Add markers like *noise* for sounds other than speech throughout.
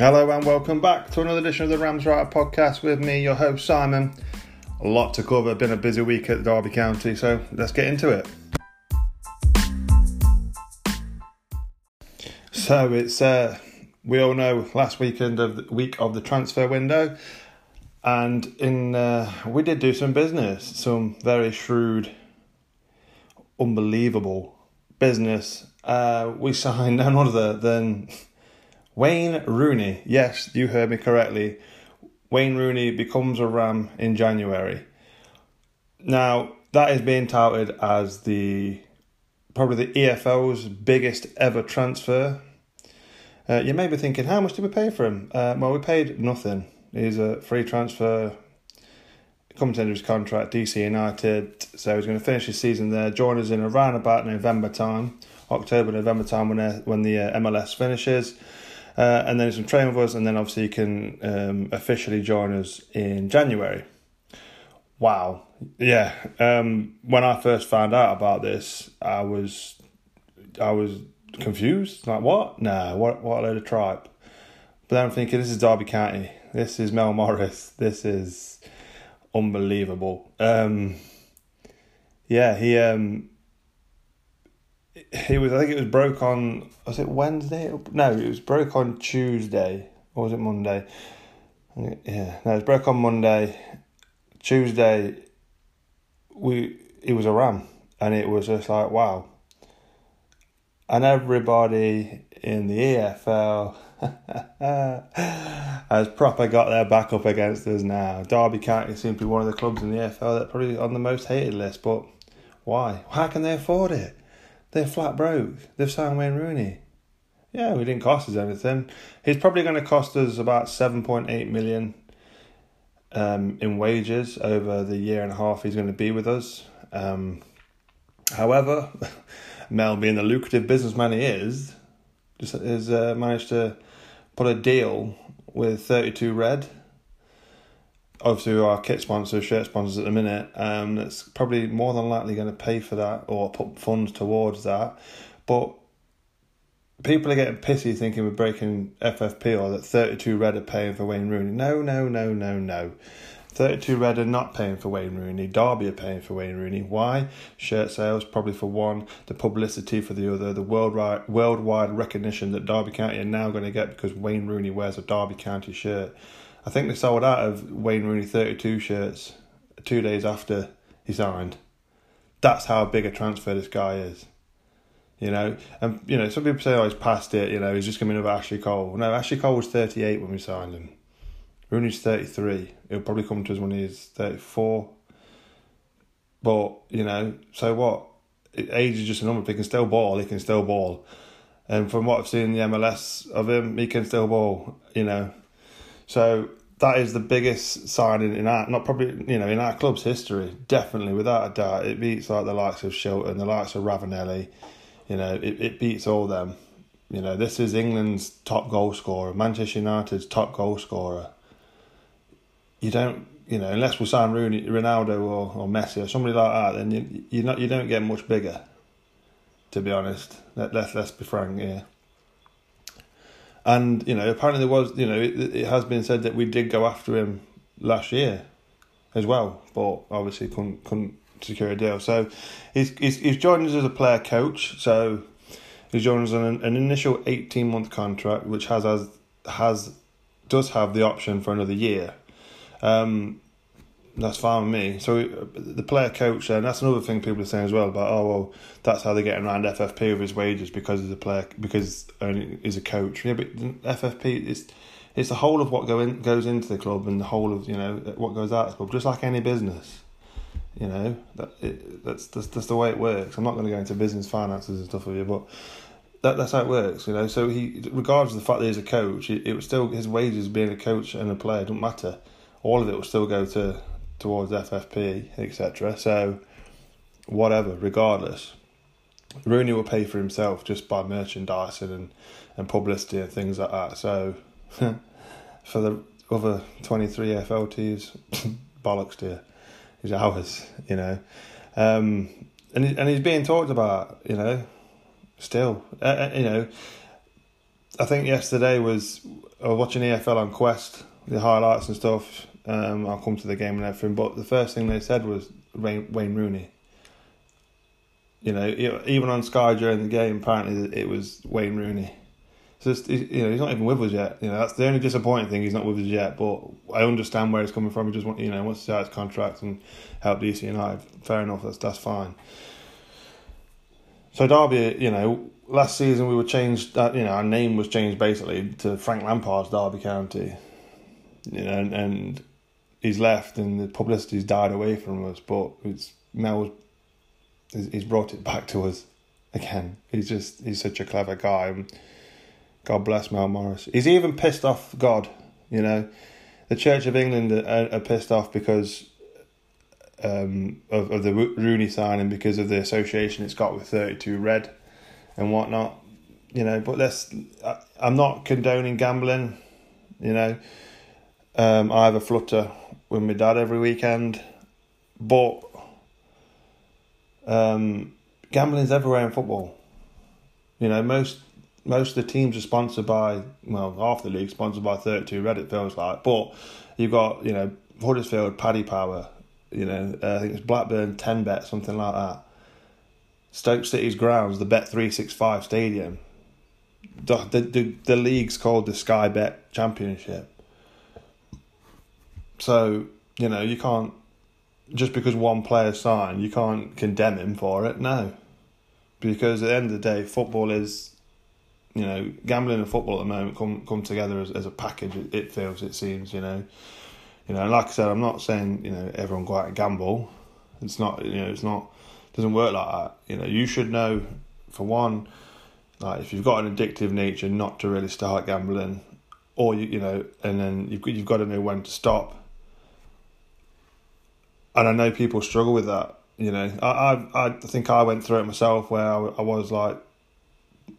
Hello and welcome back to another edition of the Rams Writer podcast with me, your host Simon. A lot to cover, been a busy week at Derby County, so let's get into it. So it's uh, we all know last weekend of the week of the transfer window, and in uh, we did do some business, some very shrewd, unbelievable business. Uh, we signed *laughs* none other than Wayne Rooney. Yes, you heard me correctly. Wayne Rooney becomes a Ram in January. Now, that is being touted as the probably the EFL's biggest ever transfer. Uh, you may be thinking, how much did we pay for him? Uh, well, we paid nothing. He's a free transfer. Comes into his contract, DC United. So he's going to finish his season there. Join us in around about November time, October, November time when when the uh, MLS finishes. Uh, and then going to train with us, and then obviously you can um, officially join us in January. Wow, yeah. Um, when I first found out about this, I was, I was confused. Like, what? Nah, what? What a load of tripe. But then I'm thinking, this is Derby County. This is Mel Morris. This is unbelievable. Um, yeah, he um, he was. I think it was broke on. Was it Wednesday? No, it was broke on Tuesday. Or was it Monday? Yeah, no, it was broke on Monday. Tuesday, we it was a ram, and it was just like wow. And everybody in the EFL *laughs* has proper got their back up against us now. Derby County seem to be one of the clubs in the EFL that probably on the most hated list, but why? How can they afford it? They're flat broke. They've signed Wayne Rooney. Yeah, we didn't cost us anything. He's probably going to cost us about seven point eight million um, in wages over the year and a half he's going to be with us. Um, however, *laughs* Mel, being the lucrative businessman he is, just has uh, managed to put a deal with Thirty Two Red obviously our kit sponsors, shirt sponsors at the minute, um, that's probably more than likely going to pay for that or put funds towards that. But people are getting pissy thinking we're breaking FFP or that 32 Red are paying for Wayne Rooney. No, no, no, no, no. 32 Red are not paying for Wayne Rooney. Derby are paying for Wayne Rooney. Why? Shirt sales, probably for one, the publicity for the other, the worldwide, worldwide recognition that Derby County are now going to get because Wayne Rooney wears a Derby County shirt. I think they sold out of Wayne Rooney 32 shirts two days after he signed. That's how big a transfer this guy is. You know, and you know, some people say, "Oh, he's past it." You know, he's just coming over Ashley Cole. No, Ashley Cole was thirty-eight when we signed him. Rooney's thirty-three. He'll probably come to us when he's thirty-four. But you know, so what? Age is just a number. He can still ball. He can still ball. And from what I've seen in the MLS of him, he can still ball. You know, so that is the biggest signing in our not probably you know in our club's history, definitely without a doubt. It beats like the likes of Shilton, the likes of Ravanelli. You know, it, it beats all them. You know, this is England's top goal scorer, Manchester United's top goal scorer. You don't, you know, unless we sign Rooney, Ronaldo or, or Messi or somebody like that, then you you not you don't get much bigger. To be honest, Let, let's let's be frank here. And you know, apparently there was, you know, it, it has been said that we did go after him last year as well, but obviously couldn't couldn't secure a deal. So he's he's, he's joined us as a player coach. So he's joined us on an, an initial eighteen month contract, which has as has does have the option for another year. Um, that's fine with me. So uh, the player coach, and that's another thing people are saying as well about oh well, that's how they're getting around FFP with his wages because he's a player because only is a coach. Yeah, but FFP is it's the whole of what go in, goes into the club and the whole of you know what goes out of the club, just like any business. You know that it, that's, that's that's the way it works. I'm not going to go into business finances and stuff with you, but that that's how it works. You know, so he regardless of the fact that he's a coach, it, it was still his wages being a coach and a player don't matter. All of it will still go to towards FFP, etc. So, whatever, regardless, Rooney will pay for himself just by merchandising and, and publicity and things like that. So, *laughs* for the other 23 FLTs, *laughs* bollocks to you. He's ours, you know. Um, and, he, and he's being talked about, you know, still. Uh, uh, you know, I think yesterday was I was watching EFL on Quest, the highlights and stuff. Um, I'll come to the game and everything, but the first thing they said was Wayne, Rooney. You know, even on Sky during the game, apparently it was Wayne Rooney. So you know, he's not even with us yet. You know, that's the only disappointing thing. He's not with us yet. But I understand where he's coming from. He just want, you know, wants to out his contract and help DC United. Fair enough. That's that's fine. So Derby, you know, last season we were changed. That you know, our name was changed basically to Frank Lampard's Derby County. You know, and, and he's left, and the publicity's died away from us. But it's now he's brought it back to us again. He's just he's such a clever guy. And, God bless Mel Morris. He's even pissed off God. You know, the Church of England are, are pissed off because um, of of the Rooney signing because of the association it's got with thirty two red and whatnot. You know, but let's. I, I'm not condoning gambling. You know, um, I have a flutter with my dad every weekend, but um, gambling's everywhere in football. You know, most most of the teams are sponsored by well, half the league sponsored by thirty two Reddit feels like, but you've got you know Huddersfield, Paddy Power. You know, uh, I think it's Blackburn, ten bet, something like that. Stoke City's grounds, the Bet three six five stadium. The, the the the league's called the Sky Bet Championship. So you know you can't just because one player signed, you can't condemn him for it. No, because at the end of the day, football is you know, gambling and football at the moment come come together as, as a package. It, it feels, it seems, you know, you know. Like I said, I'm not saying you know everyone go out and gamble. It's not, you know, it's not doesn't work like that. You know, you should know for one, like if you've got an addictive nature, not to really start gambling, or you you know, and then you've you've got to know when to stop. And I know people struggle with that. You know, I I I think I went through it myself where I, I was like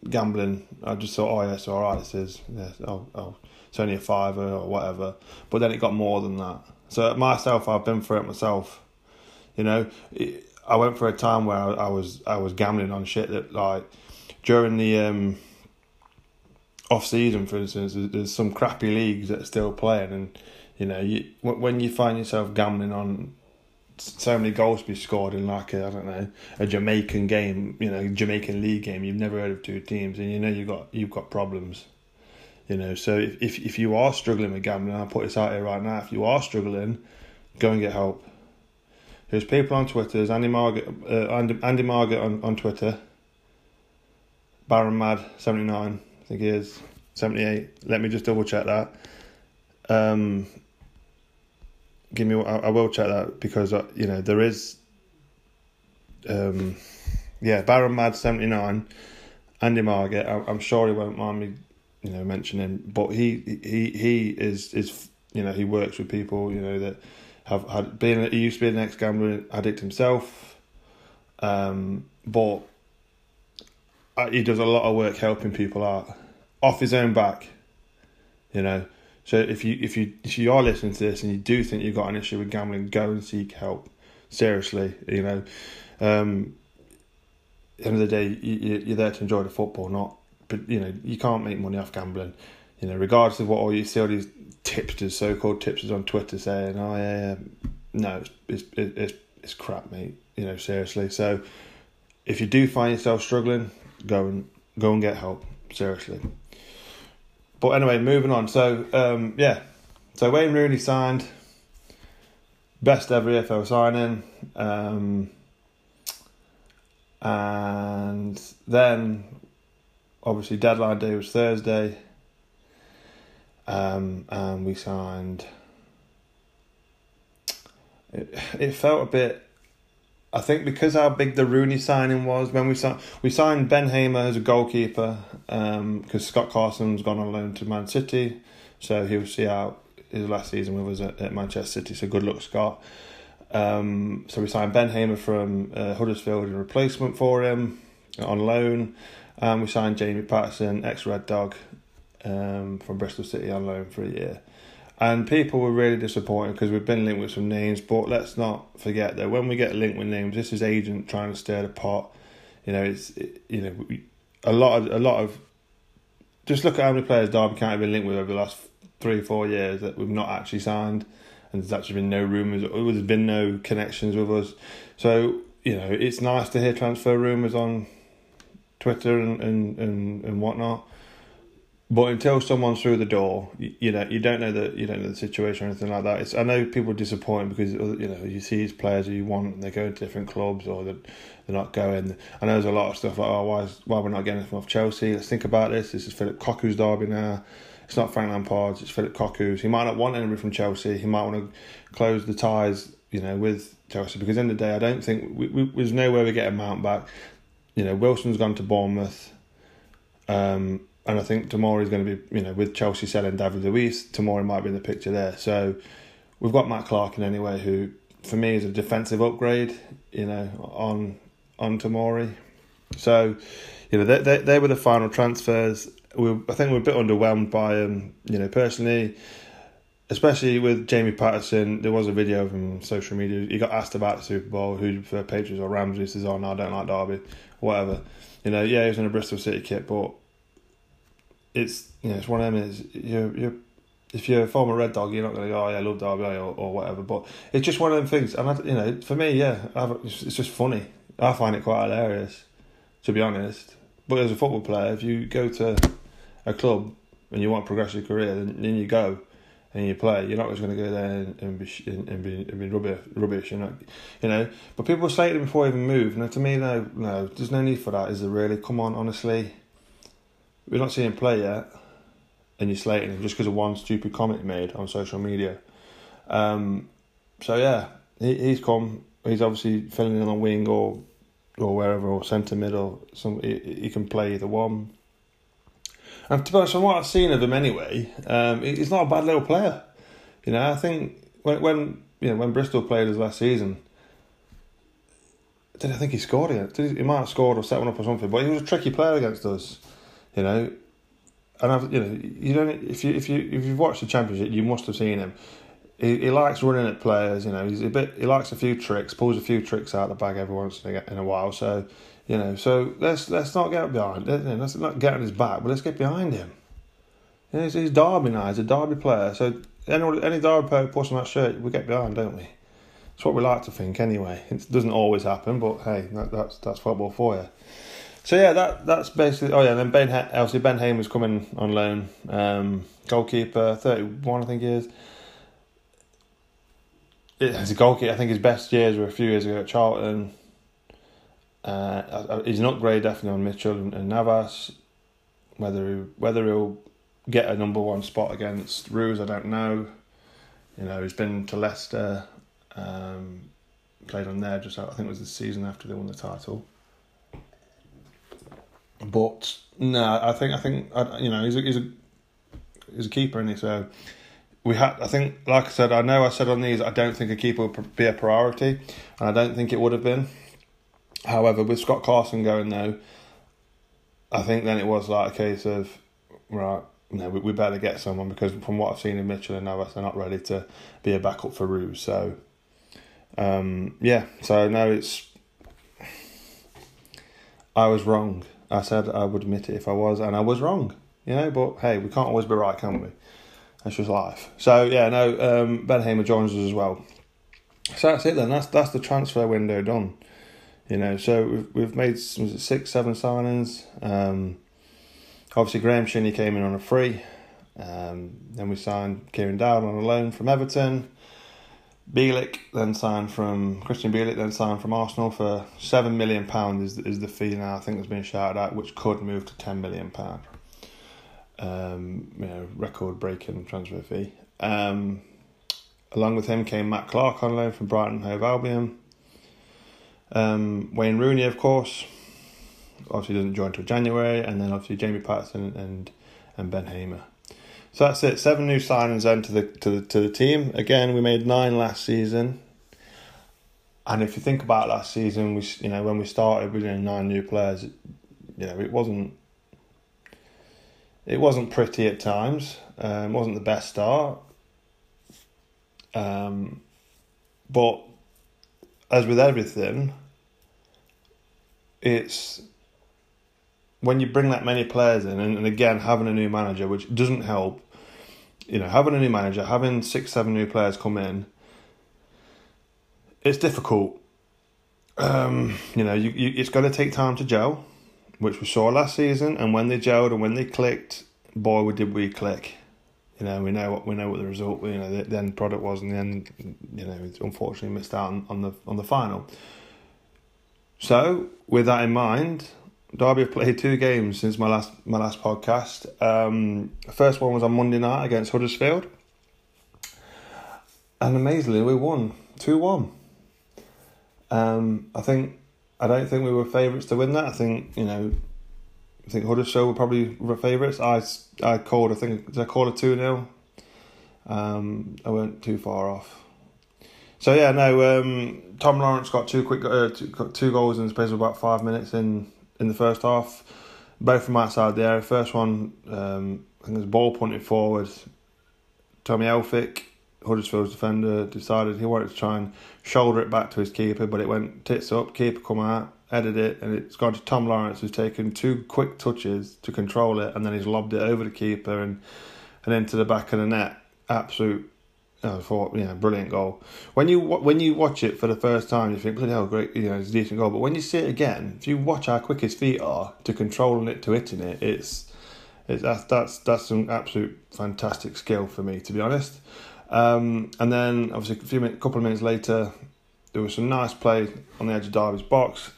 gambling. I just thought, oh yeah, yes, all right, this is yeah, oh, oh, it's only a fiver or whatever. But then it got more than that. So myself, I've been through it myself. You know, it, I went for a time where I, I, was I was gambling on shit that like during the um, off season, for instance, there's, there's some crappy leagues that are still playing, and you know, you when you find yourself gambling on so many goals to be scored in like I don't know a Jamaican game, you know, Jamaican league game. You've never heard of two teams, and you know you've got you've got problems. You know, so if if, if you are struggling with gambling, I'll put this out here right now. If you are struggling, go and get help. There's people on Twitter. There's Andy Margaret, uh, Andy, Andy Margaret on, on Twitter. Baron Mad seventy nine, I think he is seventy eight. Let me just double check that. Um, give me. I, I will check that because uh, you know there is. Um, yeah, Baron Mad seventy nine, Andy Margaret. I, I'm sure he won't mind me, you know, mentioning. But he he he is is you know he works with people you know that have had been he used to be an ex gambling addict himself, um, but uh, he does a lot of work helping people out off his own back, you know. So if you if you if you are listening to this and you do think you've got an issue with gambling, go and seek help. Seriously, you know. Um, at the end of the day, you, you're there to enjoy the football, not. But you know, you can't make money off gambling. You know, regardless of what all you see all these tipsters, so-called tipsters on Twitter saying, "Oh yeah, yeah. no, it's it's it's it's crap, mate." You know, seriously. So, if you do find yourself struggling, go and go and get help. Seriously. But anyway, moving on. So um, yeah, so Wayne Rooney signed, best ever EFL signing, um, and then obviously deadline day was Thursday, um, and we signed. It, it felt a bit I think because how big the Rooney signing was when we signed we signed Ben Hamer as a goalkeeper because um, Scott Carson's gone on loan to Man City, so he'll see out his last season with us at, at Manchester City. So good luck, Scott. Um, so we signed Ben Hamer from uh, Huddersfield in replacement for him on loan. and we signed Jamie Paterson, ex Red Dog, um, from Bristol City on loan for a year. And people were really disappointed because we've been linked with some names, but let's not forget that when we get linked with names, this is agent trying to stir the pot. You know, it's it, you know a lot of a lot of just look at how many players Derby County have been linked with over the last three four years that we've not actually signed, and there's actually been no rumours, there's been no connections with us. So you know, it's nice to hear transfer rumours on Twitter and, and, and, and whatnot. But until someone's through the door, you, you know you don't know the you don't know the situation or anything like that. It's I know people are disappointed because you know you see these players who you want and they go to different clubs or they're, they're not going. I know there's a lot of stuff like oh why is, why we're not getting anything off Chelsea. Let's think about this. This is Phillip Cocu's derby now. It's not Frank Lampard's. It's Phillip Cocu's. He might not want anybody from Chelsea. He might want to close the ties you know with Chelsea because in the, the day I don't think we, we, there's no way we get a Mount back. You know Wilson's gone to Bournemouth. Um, and I think Tomori is going to be, you know, with Chelsea selling David Luiz, Tomori might be in the picture there. So we've got Matt Clarke in anyway, who for me is a defensive upgrade, you know, on on Tomori. So, you know, they, they, they were the final transfers. We, I think we're a bit underwhelmed by them, you know, personally, especially with Jamie Paterson. There was a video of him on social media. He got asked about the Super Bowl, who for Patriots or Rams. He says, oh, no, I don't like Derby, whatever. You know, yeah, he was in a Bristol City kit, but it's you know it's one of them is you you if you're a former Red Dog, you're not going to go, oh, yeah, I love Derby or, or whatever. But it's just one of them things. And, I, you know, for me, yeah, it's just funny. I find it quite hilarious, to be honest. But as a football player, if you go to a club and you want to progress your career, then, then you go and you play. You're not just going to go there and, and be and be, and be rubbish. Rubbish, you know, you know. But people say it before I even move. Now, to me, no, no, there's no need for that. Is there really? Come on, honestly we're not seeing him play yet, and you're slating him just because of one stupid comment he made on social media. Um, so yeah, he, he's come. He's obviously filling in on wing or or wherever or centre middle. Some he, he can play either one. And to be honest, from what I've seen of him anyway, um, he's not a bad little player. You know, I think when when you know when Bristol played us last season, did I think he scored it? He, he might have scored or set one up or something, but he was a tricky player against us you know. And I've, you know, you don't if you if you if you've watched the championship, you must have seen him. He, he likes running at players, you know. He's a bit. He likes a few tricks, pulls a few tricks out of the bag every once in a, while. So, you know, so let's let's not get behind. Let's not get on his back, but let's get behind him. You know, he's, he's Derby now. He's a Derby player. So any any Derby player puts on that shirt, we get behind, don't we? It's what we like to think, anyway. It doesn't always happen, but hey, that, that's that's football for you. So yeah, that that's basically. Oh yeah, then Ben obviously Ben Hamer was coming on loan. Um, goalkeeper, thirty one, I think he is. As a goalkeeper, I think his best years were a few years ago at Charlton. Uh, he's an upgrade definitely on Mitchell and, and Navas. Whether he, whether he'll get a number one spot against Roos, I don't know. You know, he's been to Leicester, um, played on there just I think it was the season after they won the title. But no, I think I think you know he's a he's a he's a keeper, and so we had. I think, like I said, I know I said on these, I don't think a keeper would be a priority, and I don't think it would have been. However, with Scott Carson going though, I think then it was like a case of right. No, we, we better get someone because from what I've seen in Mitchell and Navas, they're not ready to be a backup for Roos. So, um, yeah. So now it's. I was wrong. I said I would admit it if I was, and I was wrong. You know, but hey, we can't always be right, can we? That's just life. So yeah, no, um, Ben Hamer joins us as well. So that's it then. That's that's the transfer window done. You know, so we've we've made six, seven signings. Um, obviously, Graeme Shinnie came in on a free. Um, then we signed Kieran Dowell on a loan from Everton. Bielik then signed from Krystian Bielik then signed from Arsenal for seven million pound is is the fee now I think has been shouted out which could move to ten million pound. Um, you know, record breaking transfer fee. Um, along with him came Matt Clarke on loan from Brighton Hove Albion. Um, Wayne Rooney, of course, obviously doesn't join until January, and then obviously Jamie Paterson and and Ben Hamer. So that's it. Seven new signings then to the to the to the team. Again, we made nine last season. And if you think about last season, we you know when we started, we had nine new players. You know, it wasn't it wasn't pretty at times. Um, wasn't the best start. Um, but as with everything, it's when you bring that many players in, and, and again having a new manager, which doesn't help. You know, having a new manager, having six, seven new players come in, it's difficult. Um, you know, you, you it's going to take time to gel, which we saw last season. And when they gelled and when they clicked, boy, did we click. You know, we know what we know what the result. You know, the, the end product was, and then you know, unfortunately missed out on, on the on the final. So, with that in mind, Derby have played two games since my last my last podcast. Um, the first one was on Monday night against Huddersfield, and amazingly we won two one. Um, I think I don't think we were favourites to win that. I think you know, I think Huddersfield were probably were favourites. I I called I think I call a two 0 um, I weren't too far off. So yeah, no. Um, Tom Lawrence got two quick uh, two, two goals in the space of about five minutes in in the first half, both from outside the area. First one, um, I think it was ball pointed forward. Tommy Elphick, Huddersfield's defender, decided he wanted to try and shoulder it back to his keeper, but it went tits up. Keeper come out, headed it, and it's gone to Tom Lawrence, who's taken two quick touches to control it, and then he's lobbed it over the keeper and and into the back of the net. Absolute I thought, yeah, brilliant goal. When you when you watch it for the first time, you think, bloody hell, great, you know, it's a decent goal. But when you see it again, if you watch how quick his feet are to controlling it, to hitting it, it's, it's that's that's that's some absolute fantastic skill for me, to be honest. Um, and then obviously a few minutes, couple of minutes later, there was some nice play on the edge of Derby's box.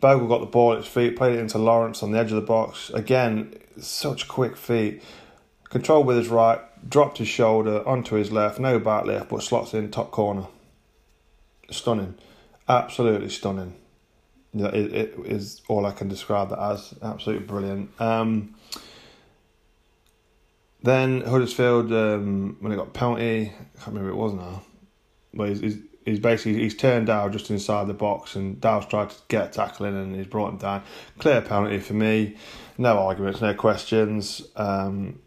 Bogle got the ball at his feet, played it into Lawrence on the edge of the box. Again, such quick feet. Control with his right, dropped his shoulder onto his left, no back lift, but slots in top corner. Stunning, absolutely stunning. It, it is all I can describe that as. Absolutely brilliant. Um, then Huddersfield, um, when they got penalty, I can't remember it was now, but he's, he's, he's basically he's turned Dow just inside the box, and Dow's tried to get tackling, and he's brought him down. Clear penalty for me, no arguments, no questions. Um,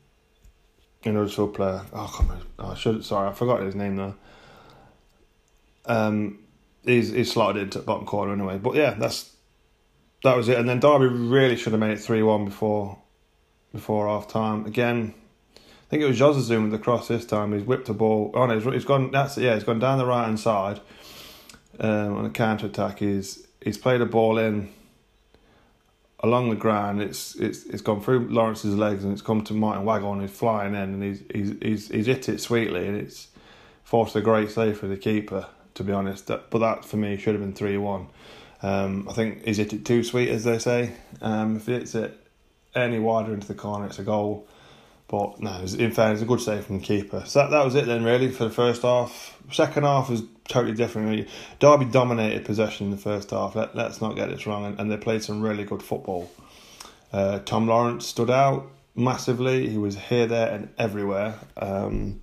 an Huddersfield player. Oh, come on. Oh, I should. Sorry, I forgot his name though. Um, he's he's slotted into the bottom corner anyway. But yeah, that's that was it. And then Derby really should have made it three one before before half time. Again, I think it was Jozefzoon with the cross this time. He's whipped a ball. Oh no, he's, he's gone. That's. Yeah, he's gone down the right hand side um, on a counter attack. He's he's played a ball in along the ground. It's it's it's gone through Lawrence's legs and it's come to Martyn Waghorn who's flying in and he's he's he's he's hit it sweetly and it's forced a great save for the keeper. To be honest, but that for me should have been three one. Um, I think is it too sweet as they say. Um, if it's it any wider into the corner, it's a goal. But no, in fairness, a good save from the keeper. So that, that was it then, really, for the first half. Second half was totally different. Derby dominated possession in the first half. Let, let's not get this wrong. And, and they played some really good football. Uh, Tom Lawrence stood out massively. He was here, there, and everywhere. Um,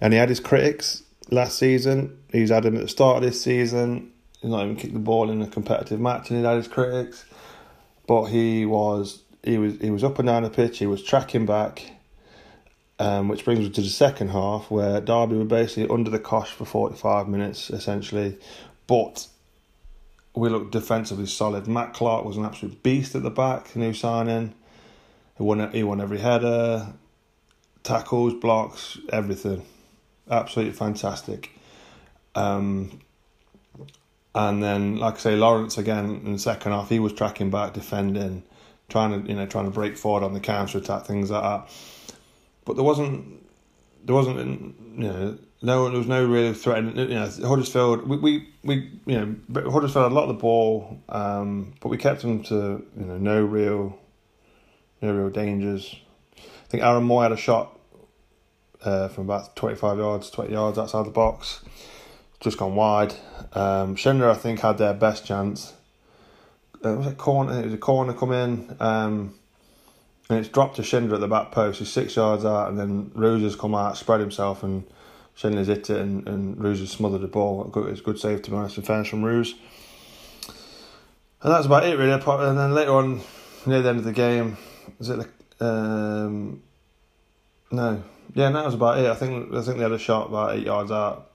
and he had his critics last season. He's had him at the start of this season. He's not even kicked the ball in a competitive match, and he had his critics. But he was he was he was up and down the pitch. He was tracking back um, which brings us to the second half, where Derby were basically under the cosh for 45 minutes, essentially. But we looked defensively solid. Matt Clarke was an absolute beast at the back, new signing. He won, he won every header, tackles, blocks, everything. Absolutely fantastic. Um, and then, like I say, Lawrence again in the second half, he was tracking back, defending, trying to you know trying to break forward on the counter attack, things like that but there wasn't there wasn't you know no there was no real threat. You know Huddersfield we we, we you know Huddersfield had a lot of the ball, um, but we kept them to you know no real no real dangers. I think Aaron Mooy had a shot uh, from about twenty five yards, twenty yards outside the box, just gone wide. Um, Schindler I think had their best chance. Uh, was it corner? It was a corner come in. Um, and it's dropped to Schindler at the back post. He's six yards out, and then Roos has come out, spread himself, and Schindler's hit it, and, and Roos has smothered the ball. It's good save, to be honest, and fairness from Roos. And that's about it, really. And then later on, near the end of the game, was it the. Um, no. Yeah, that was about it. I think I think they had a shot about eight yards out,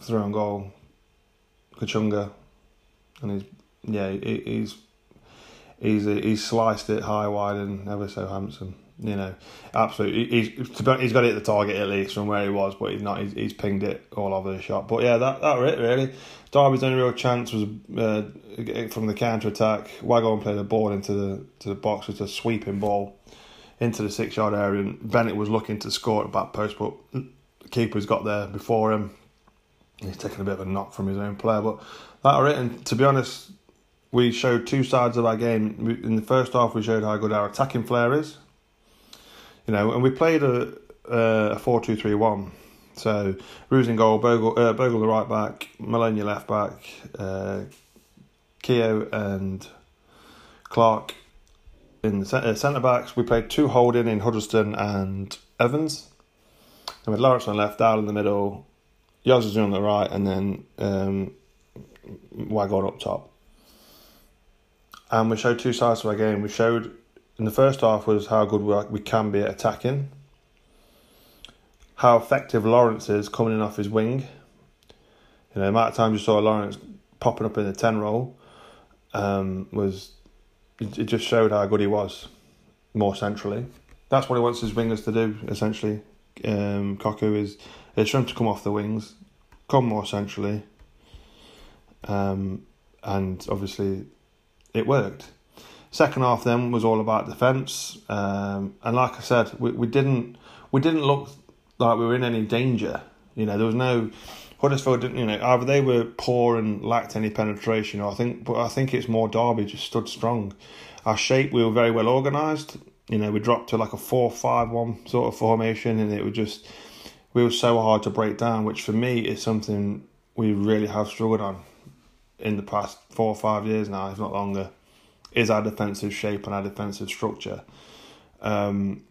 through on goal. Kachunga. And he's. Yeah, he, he's he's he's sliced it high, wide, and ever so handsome. You know, absolutely. He's he's got it hit the target at least from where he was, but he's not. He's, he's pinged it all over the shot. But yeah, that that it really. Derby's only real chance was uh, from the counter attack. Waghorn played a ball into the to the box. It's a sweeping ball into the six yard area, and Bennett was looking to score at the back post, but the keeper's got there before him. He's taken a bit of a knock from his own player, but that are it. And to be honest, we showed two sides of our game. In the first half, we showed how good our attacking flair is. You know, and we played a a four two three one. So in goal, Bogle, uh, Bogle the right back, Maloney left back, uh, and Clark in the uh, centre backs. We played two holding in Huddlestone and Evans. And with Lawrence on left, Dowell in the middle, Yozu on the right, and then um, Waghorn up top. And we showed two sides to our game. We showed in the first half was how good we, can be at attacking, how effective Lawrence is coming in off his wing. You know, the amount of times you saw Lawrence popping up in the 10 role um, was, it, just showed how good he was more centrally. That's what he wants his wingers to do, essentially. Um, Cocu is, is for him to come off the wings, come more centrally, um, and obviously it worked. Second half then was all about defence, um, and like I said, we, we didn't we didn't look like we were in any danger. You know, there was no Huddersfield didn't. You know, either they were poor and lacked any penetration, or I think, but I think it's more Derby just stood strong. Our shape, we were very well organised. You know, we dropped to like a four-five-one sort of formation, and it was just we were so hard to break down, which for me is something we really have struggled on in the past four or five years now, if not longer, is our defensive shape and our defensive structure. Um,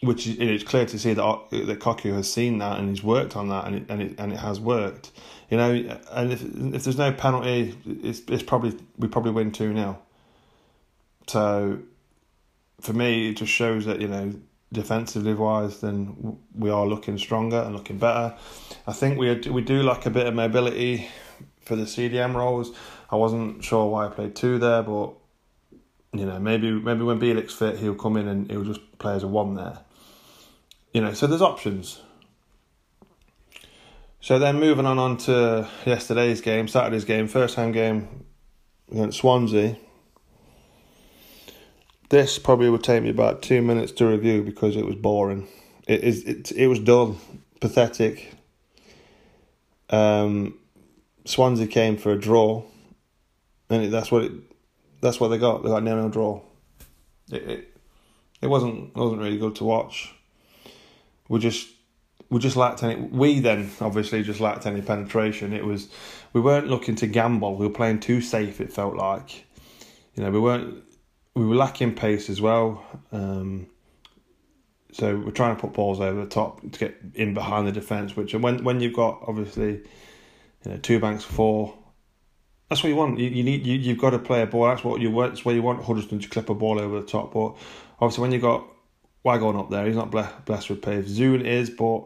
which is, it's clear to see that that Cocu has seen that and he's worked on that and it, and it and it has worked. You know, and if if there's no penalty, it's it's probably we probably win two 0 So, for me, it just shows that you know defensively wise, then we are looking stronger and looking better. I think we we do like a bit of mobility for the CDM roles. I wasn't sure why I played two there, but you know maybe maybe when Bielik's fit, he'll come in and he'll just play as a one there. You know, so there's options. So then moving on on to yesterday's game, Saturday's game, first home game against Swansea. This probably would take me about two minutes to review because it was boring. It is it, it was dull, pathetic. Um, Swansea came for a draw, and it, that's what it, that's what they got. They got nil nil draw. It, it it wasn't wasn't really good to watch. We just we just lacked any. We then obviously just lacked any penetration. It was we weren't looking to gamble. We were playing too safe. It felt like, you know, we weren't. We were lacking pace as well. Um, so we're trying to put balls over the top to get in behind the defence. Which when when you've got obviously you know, two banks four. That's what you want. You, you need you you've got to play a ball. That's what you want. That's where you want Huddlestone to clip a ball over the top. But obviously, when you got Waghorn up there, he's not blessed with pace. Zoon is, but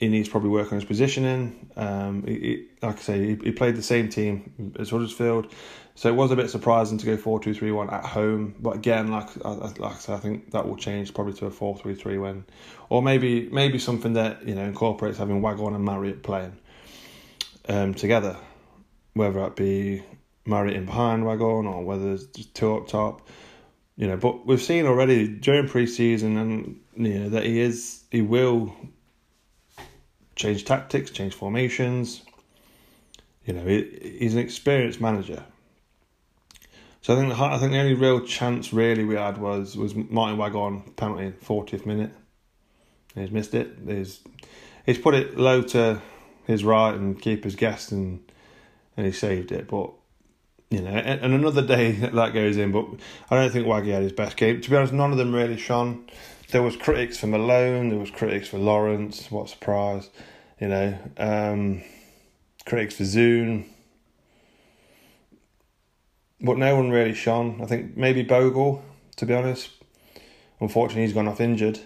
he needs probably work on his positioning. Um, he, he, like I say, he, he played the same team as Huddersfield, so it was a bit surprising to go four two three one at home. But again, like like I said, I think that will change probably to a four three three when, or maybe maybe something that you know incorporates having Waghorn and Marriott playing um, together, whether it be Marriott in behind Waghorn or whether it's two up top. You know, but we've seen already during pre-season and you know that he is he will change tactics, change formations. You know, he, he's an experienced manager. So I think the I think the only real chance really we had was was Martyn Waghorn penalty fortieth minute. He's missed it. He's he's put it low to his right and keeper's guessed and and he saved it. But you know, and, and another day *laughs* that goes in. But I don't think Waggy had his best game. To be honest, none of them really shone. There was critics for Malone. There was critics for Lawrence. What surprise, you know. Um, critics for Zoon. But no one really shone. I think maybe Bogle, to be honest. Unfortunately, he's gone off injured.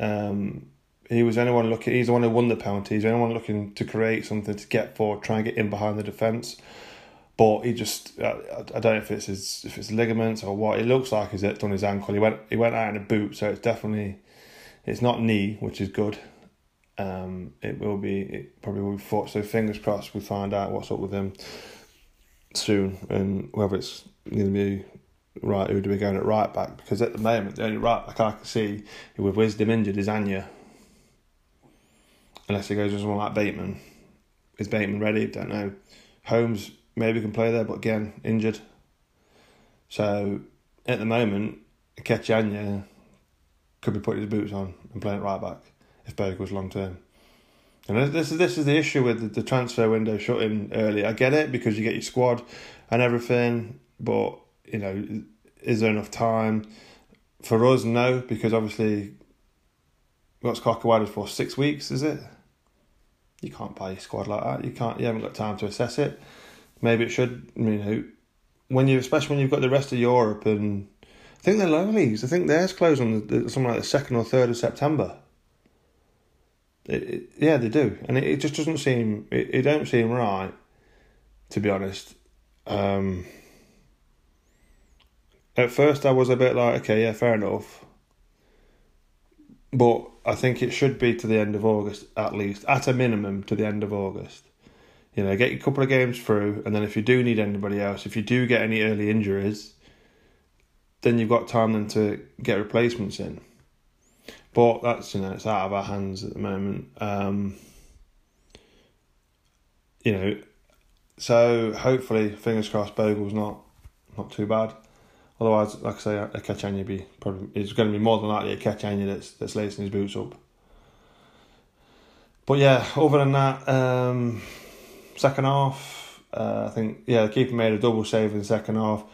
Um, he was anyone looking. He's the one who won the penalty. He's anyone looking to create something to get forward, try and get in behind the defence. but he just I, I don't know if it's his if it's ligaments or what. It looks like he's done his ankle. He went he went out in a boot, so it's definitely it's not knee, which is good. Um, it will be it probably will be foot. So fingers crossed we find out what's up with him soon and whether it's going to be right who do we go at right back because at the moment the only right back I can see with Wisdom injured is Anya. Unless he goes with someone like Bateman. Is Bateman ready? Don't know. Holmes maybe can play there, but again, injured. So at the moment, Ikechi Anya could be putting his boots on and playing right back if Bogle's long term. And this is this is the issue with the, the transfer window shutting early. I get it because you get your squad and everything, but you know, is there enough time? For us, no, because obviously, what's Cocu for? Six weeks, is it? You can't buy a squad like that. You can't. You haven't got time to assess it. Maybe it should. You know, when you, especially when you've got the rest of Europe and I think they're lower leagues. I think theirs close on the, something like the second or third of September. It, it, yeah, they do, and it, it just doesn't seem. It, it don't seem right, to be honest. Um, at first, I was a bit like, okay, yeah, fair enough. But I think it should be to the end of August at least, at a minimum to the end of August. You know, get a couple of games through, and then if you do need anybody else, if you do get any early injuries, then you've got time then to get replacements in. But that's you know it's out of our hands at the moment. Um, you know, so hopefully, fingers crossed, Bogle's not not too bad. Otherwise, like I say, a Ikechi be probably it's going to be more than likely a Ikechi that's that's lacing his boots up. But yeah, other than that, um, second half, uh, I think yeah, the keeper made a double save in the second half.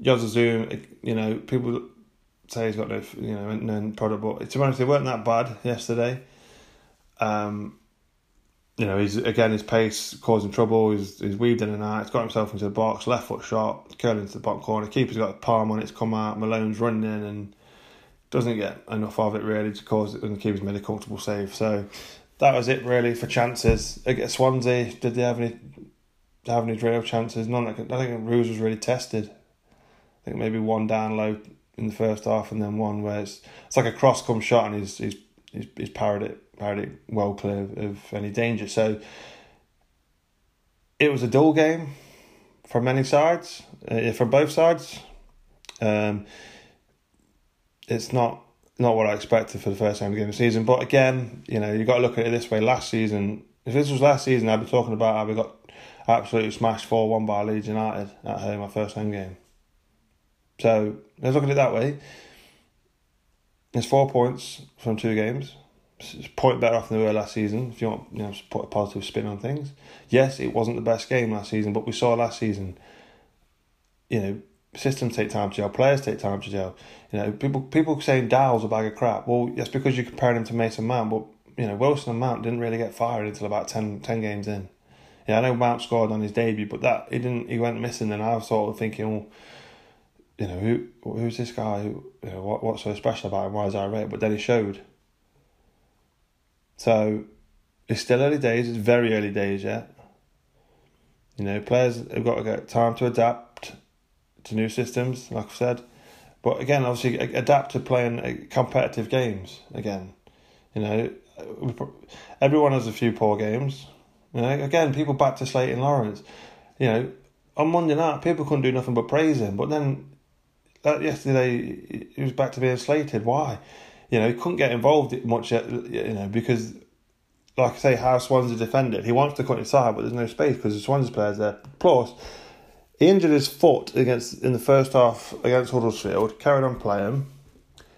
Jozefzoon, you know, people say he's got no, you know, no product, but to be honest, they weren't that bad yesterday. Um, you know, he's again his pace causing trouble. He's he's weaved in and out. He's got himself into the box, left foot shot, curling into the bottom corner. Keeper's got the palm on it. It's come out. Malone's running in and doesn't get enough of it really to cause it. And the keeper's made a comfortable save. So that was it really for chances. Against Swansea, did they have any have any real chances? None. I think Roos was really tested. I think maybe one down low in the first half, and then one where it's it's like a cross come shot, and he's he's he's, he's parried it parried it well clear of any danger. So it was a dull game from many sides, uh, from both sides. Um, it's not not what I expected for the first time of the season, but again, you know, you got to look at it this way. Last season, if this was last season, I'd be talking about how we got absolutely smashed four one by Leeds United at home, our first home game. So let's look at it that way. It's four points from two games. Point better off than we were last season. If you want, you know, put a positive spin on things. Yes, it wasn't the best game last season, but we saw last season. You know, systems take time to gel, players take time to gel. You know, people people saying Dowell's a bag of crap. Well, that's because you're comparing him to Mason Mount, but you know Wilson and Mount didn't really get fired until about 10, 10 games in. Yeah, I know Mount scored on his debut, but that he didn't. He went missing, and I was sort of thinking, well, you know, who who's this guy? Who, you know, what what's so special about him? Why is I rate? But then he showed. So, it's still early days. It's very early days yet. You know, players have got to get time to adapt to new systems, like I've said. But again, obviously, adapt to playing uh, competitive games again. You know, everyone has a few poor games. You know, again, people back to Slayton Lawrence. You know, on Monday night, people couldn't do nothing but praise him. But then that yesterday he was back to being slated. Why? You know, he couldn't get involved much. Yet, you know, because like I say, how Swansea defended. He wants to cut inside, but there's no space because the Swans players there. Plus, he injured his foot against in the first half against Huddersfield. Carried on playing.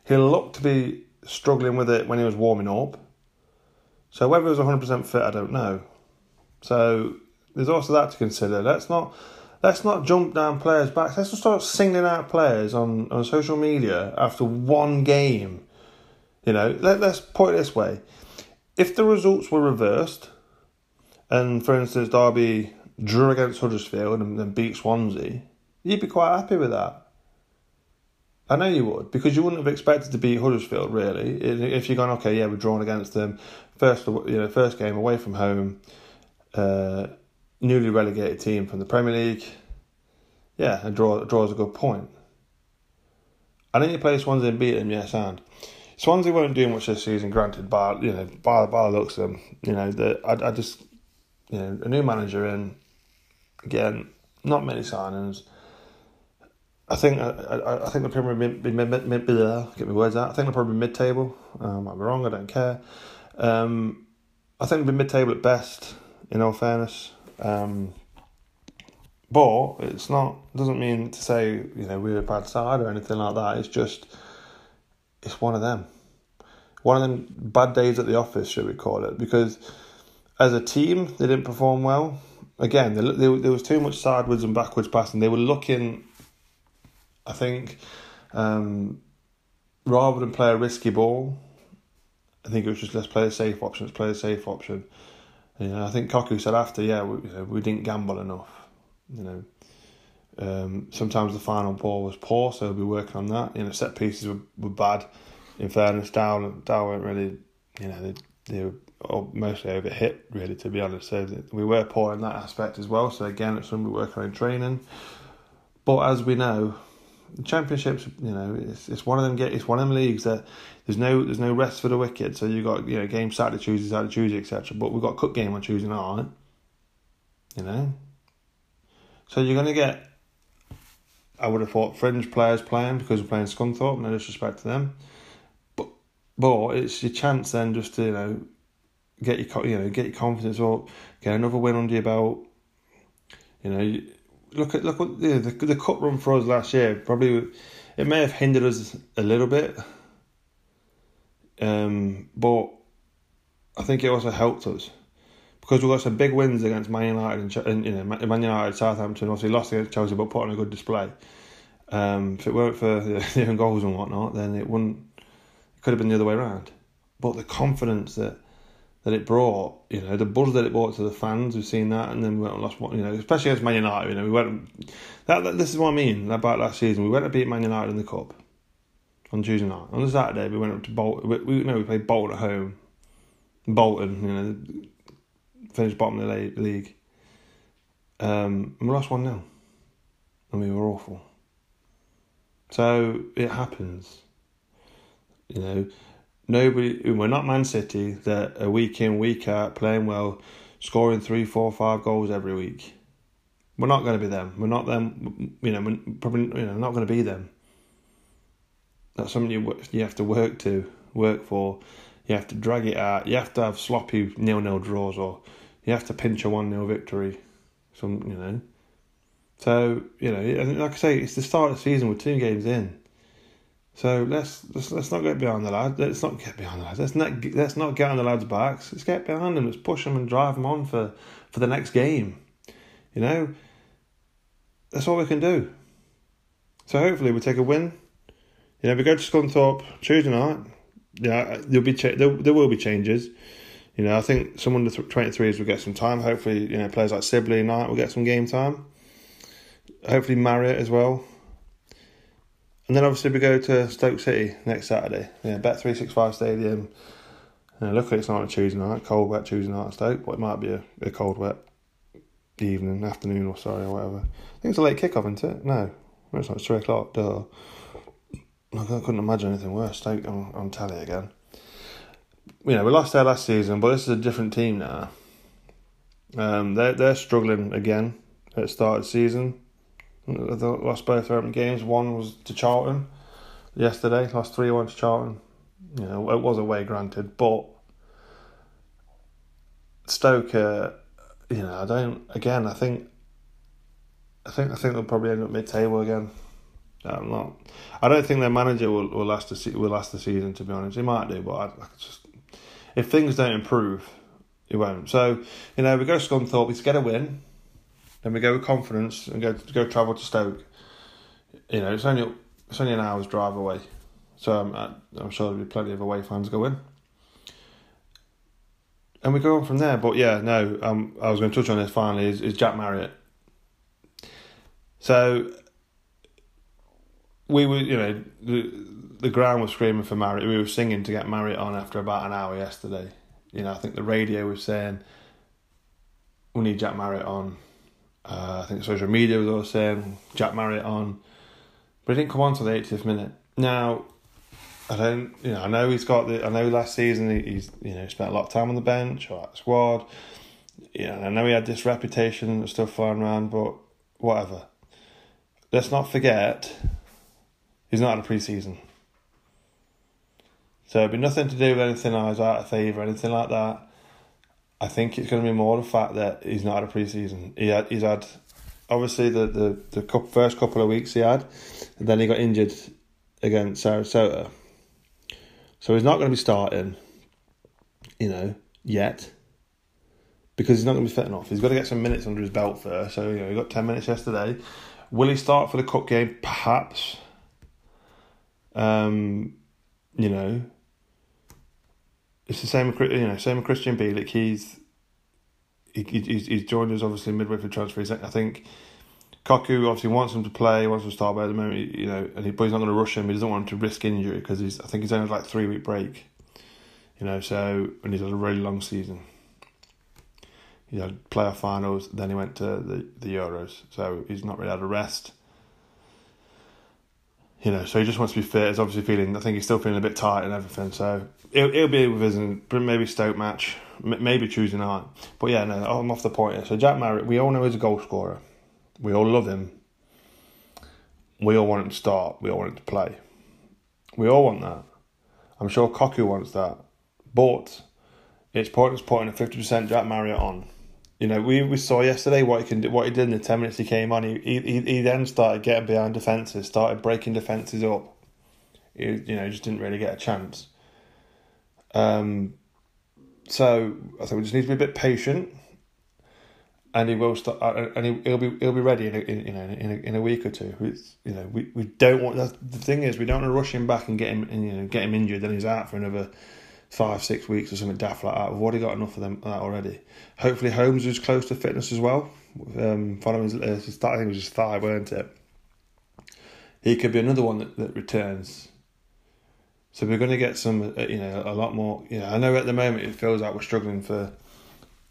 He looked to be struggling with it when he was warming up. So whether he was 100% fit, I don't know. So there's also that to consider. Let's not let's not jump down players' backs. Let's just start singling out players on, on social media after one game. You know, let, let's put it this way. If the results were reversed, and for instance, Derby drew against Huddersfield and then beat Swansea, you'd be quite happy with that. I know you would, because you wouldn't have expected to beat Huddersfield, really. If you're going, okay, yeah, we're drawn against them, first, you know, first game away from home, uh, newly relegated team from the Premier League. yeah, a draw a draw is a good point. I think you play Swansea and beat them, yes, and Swansea won't do much this season. Granted, by you know, by the looks of them, you know, the, I I just you know a new manager in again, not many signings. I think I, I, I think they'll probably be mid, mid, mid, mid, get my words out. I think they'll probably mid table. Um, I might be wrong. I don't care. Um, I think they'll be mid table at best. In all fairness, um, but it's not doesn't mean to say you know we're a bad side or anything like that. It's just it's one of them, one of them bad days at the office, should we call it? Because as a team, they didn't perform well. Again, they, they, there was too much sideways and backwards passing. They were looking, I think, um, rather than play a risky ball, I think it was just let's play a safe option. Let's play a safe option. You know, I think Cocu said after, yeah, we, you know, we didn't gamble enough. You know, um, sometimes the final ball was poor, so we'll be working on that. You know, set pieces were, were bad. In fairness, Dow Dow weren't really, you know, they they were mostly over hit really, to be honest. So we were poor in that aspect as well. So again, it's something we're working on training. But as we know, championships, you know, it's it's one of them. Get it's one of them leagues that there's no there's no rest for the wicked. So you got you know game Saturday, Tuesday, Saturday, Tuesday, etc. But we've got cup game on Tuesday night. You know, so you're gonna get. I would have thought fringe players playing because we're playing Scunthorpe. No disrespect to them, but but it's your chance then just to you know get your you know get your confidence up, get another win under your belt. You know, look at look what the the cup run for us last year. Probably it may have hindered us a little bit, um, but I think it also helped us because we've got some big wins against Man United and, and you know Man United, Southampton. Obviously lost against Chelsea, but put on a good display. Um, if it weren't for the, *laughs* goals and whatnot, then it wouldn't. It could have been the other way around. But the confidence that that it brought, you know, the buzz that it brought to the fans, we've seen that, and then we went and lost one, you know, especially against Man United. You know, we went. That, that this is what I mean about last season. We went to beat Man United in the cup on Tuesday night. On the Saturday, we went up to Bolton. We, we we played Bolton at home. Bolton, you know, finished bottom of the league. Um, and we lost one 0 and we were awful. So it happens. You know, nobody. We're not Man City that are week in, week out, playing well, scoring three, four, five goals every week. We're not going to be them. We're not them. You know, we're probably you know not going to be them. That's something you you have to work to work for. You have to drag it out. You have to have sloppy nil nil draws, or you have to pinch a one 0 victory. Some you know. So you know, and like I say, it's the start of the season. We're two games in. So let's let's let's not get behind the lads. Let's not get behind the lads. Let's not let's not get on the lads' backs. Let's get behind them. Let's push them and drive them on for for the next game. You know, that's all we can do. So hopefully we take a win. You know, we go to Scunthorpe Tuesday night. Yeah, there'll be cha- there, there will be changes. You know, I think some under twenty threes will get some time. Hopefully, you know, players like Sibley Knight will get some game time. Hopefully, Marriott as well. And then obviously we go to Stoke City next Saturday. Yeah, Bet three six five Stadium. Yeah, luckily it's not a Tuesday night, cold wet Tuesday night at Stoke, but it might be a, a cold wet evening, afternoon or sorry or whatever. I think it's a late kickoff, isn't it? No, it's not. It's three o'clock. Duh. I couldn't imagine anything worse. Stoke on, on tally again. You know, we lost there last season, but this is a different team now. Um, they're they're struggling again at the start of the season. They lost both their opening games. One was to Charlton yesterday, lost 3 1 to Charlton. You know, it was away, granted, but Stoke, you know, I don't, again, I think. I think I think they'll probably end up mid table again. I'm not. I don't think their manager will, will last the will last the season. To be honest, he might do, but I, I just if things don't improve, it won't. So you know, we go to Scunthorpe. We get a win. Then we go with confidence and go go travel to Stoke. You know, it's only it's only an hour's drive away, so I'm I'm sure there'll be plenty of away fans going. And we go on from there, but yeah, no, um, I was going to touch on this finally. Is, is Jack Marriott? So we were, you know, the the ground was screaming for Marriott. We were singing to get Marriott on after about an hour yesterday. You know, I think the radio was saying we need Jack Marriott on Uh, I think social media was all saying Jack Marriott on, but he didn't come on till the 80th minute. Now, I don't, you know, I know he's got the. I know last season he's, you know, spent a lot of time on the bench or at the squad. Yeah, I know he had this reputation and stuff flying around, but whatever. Let's not forget, he's not had a pre-season. So it'd be nothing to do with anything I was out of favour anything like that. I think it's going to be more the fact that he's not had a pre-season. He had, he's had, obviously the the the first couple of weeks he had, and then he got injured against Sarasota. So he's not going to be starting, you know, yet. Because he's not going to be fit enough. He's got to get some minutes under his belt first. So, you know, he got 10 minutes yesterday. Will he start for the cup game? Perhaps. Um, you know, it's the same. You know, same with Krystian Bielik. He's he, he's, he's joined us obviously midway through transfer. I think Cocu obviously wants him to play, wants him to start, at the moment, you know, and he, but he's not going to rush him. He doesn't want him to risk injury because he's. I think he's only like three week break. You know, so and he's had a really long season. He had playoff finals, then he went to the the Euros, so he's not really had a rest. You know, so he just wants to be fit. He's obviously feeling. I think he's still feeling a bit tight and everything. So it'll, it'll be with his maybe Stoke match, maybe Tuesday night. But yeah, no, I'm off the point here. So Jack Marriott, we all know he's a goal scorer. We all love him. We all want him to start. We all want him to play. We all want that. I'm sure Cocu wants that. But it's pointless putting a 50% Jack Marriott on. You know, we, we saw yesterday what he can do, what he did in the 10 minutes he came on. He, he, he then started getting behind defences, started breaking defences up. He, you know, just didn't really get a chance. Um, so I think we just need to be a bit patient and he will start, uh, and he, will be he'll be ready in a, in, you know in a, in a week or two. It's, you know, we, we don't want the thing is we don't want to rush him back and get him and, you know get him injured. Then he's out for another five six weeks or something daft like that. We've already got enough of them that already. Hopefully Holmes is close to fitness as well. Um, following his, uh, his I think it was his thigh, weren't it? He could be another one that, that returns. So we're going to get some, uh, you know, a lot more. You know, I know at the moment it feels like we're struggling for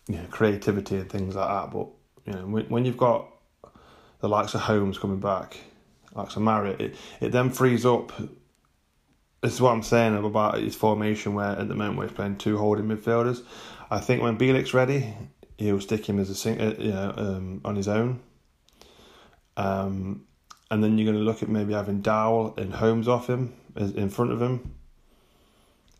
you know, creativity and things like that. But you know, when, when you've got the likes of Holmes coming back, likes of Marriott, it, it then frees up. This is what I'm saying about his formation, where at the moment we're playing two holding midfielders. I think when Bielik's ready, he'll stick him as a sing, uh, you know, um, on his own. Um, and then you're going to look at maybe having Dowell and Holmes off him as, in front of him.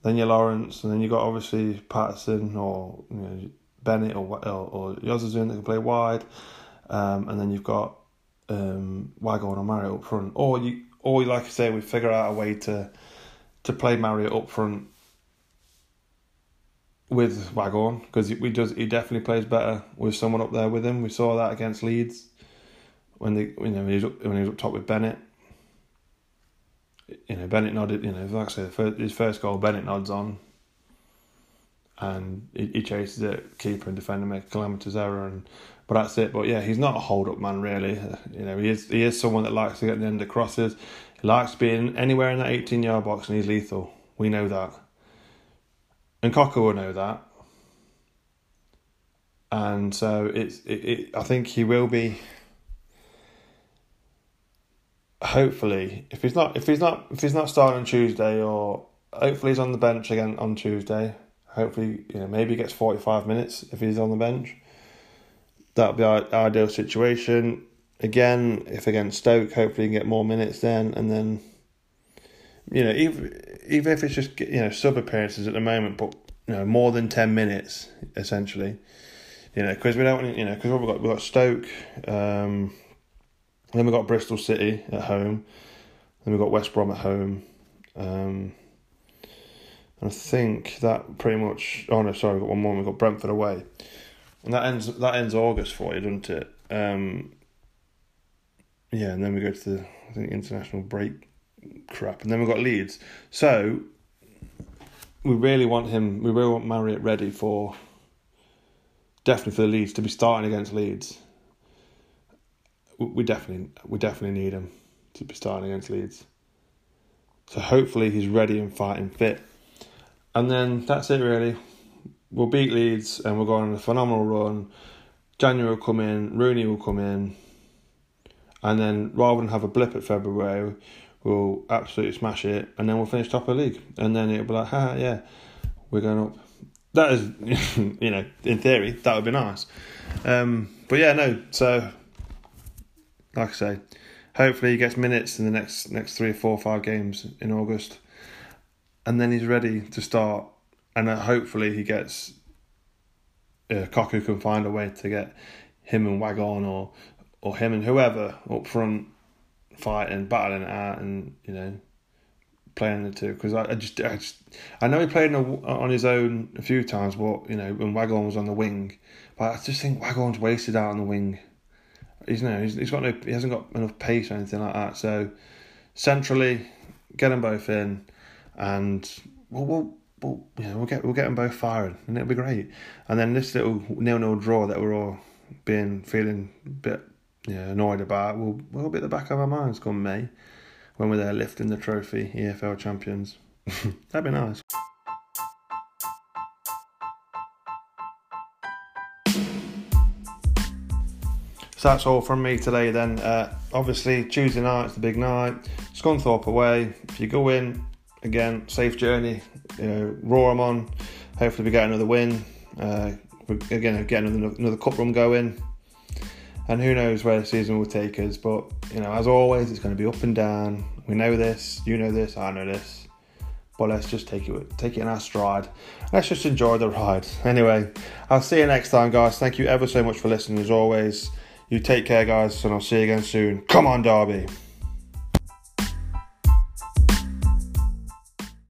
Then you're Lawrence, and then you got obviously Patterson or you know Bennett or or, or that can play wide, um, and then you've got um, Waghorn or Marriott up front, or you or like I say, we figure out a way to to play Marriott up front with Waghorn because we does he definitely plays better with someone up there with him. We saw that against Leeds when they you know when he was up, when he was up top with Bennett. You know Bennett nodded. You know like I say, his first goal Bennett nods on and he, he chases it, keeper and defender make a calamitous error, and but that's it. But yeah, he's not a hold up man really. You know, he is he is someone that likes to get the end of crosses. Likes being anywhere in that eighteen yard box, and he's lethal. We know that, and Cocu will know that. And so it's it, it I think he will be. Hopefully, if he's not if he's not if he's not starting on Tuesday, or hopefully he's on the bench again on Tuesday Hopefully, you know, maybe he gets 45 minutes if he's on the bench. That'd be our ideal situation. Again, if against Stoke, hopefully he can get more minutes then, and then, you know, even even if it's just you know sub appearances at the moment, but you know more than 10 minutes essentially. You know, because we don't, want you know, because we've got we've got Stoke, um, then we've got Bristol City at home, then we've got West Brom at home. Um, and I think that pretty much. Oh no, sorry, we've got one more. We've got Brentford away, and that ends that ends August for you, doesn't it? Um, yeah, and then we go to the I think international break crap, and then we've got Leeds. So we really want him. We really want Marriott ready for definitely for the Leeds to be starting against Leeds. We definitely we definitely need him to be starting against Leeds. So hopefully he's ready and fighting fit and then that's it really. We'll beat Leeds and we'll go on a phenomenal run. January will come in, Rooney will come in, and then rather than have a blip at February, we'll absolutely smash it, and then we'll finish top of the league, and then it'll be like, ha, yeah, we're going up. That is, *laughs* you know, in theory, that would be nice. Um, but yeah, no. So, like I say, hopefully he gets minutes in the next next three or four or five games in August, and then he's ready to start. And uh, hopefully he gets. Uh, Cocu can find a way to get him and Waghorn or or him and whoever up front fighting, battling it out, and you know playing the two because I, I, just I just I know he played a, on his own a few times, but you know when Waghorn was on the wing, but I just think Waghorn's wasted out on the wing. He's no, he's, he's got no, he hasn't got enough pace or anything like that. So centrally, get them both in, and we'll, we'll, we'll you know, we'll get we'll get them both firing, and it'll be great. And then this little nil nil draw that we're all being feeling a bit yeah, annoyed about will will be at the back of our minds come May when we're there lifting the trophy, EFL champions. *laughs* That'd be nice. So that's all from me today then. Uh, obviously, Tuesday night's the big night. Scunthorpe away. If you go in, again, safe journey. You know, roar them on. Hopefully, we get another win. Uh, again, get another, another cup run going and who knows where the season will take us. But you know, as always, it's going to be up and down. We know this, you know this, I know this. But let's just take it take it in our stride. Let's just enjoy the ride. Anyway, I'll see you next time, guys. Thank you ever so much for listening. As always, you take care, guys, and I'll see you again soon. Come on, Derby.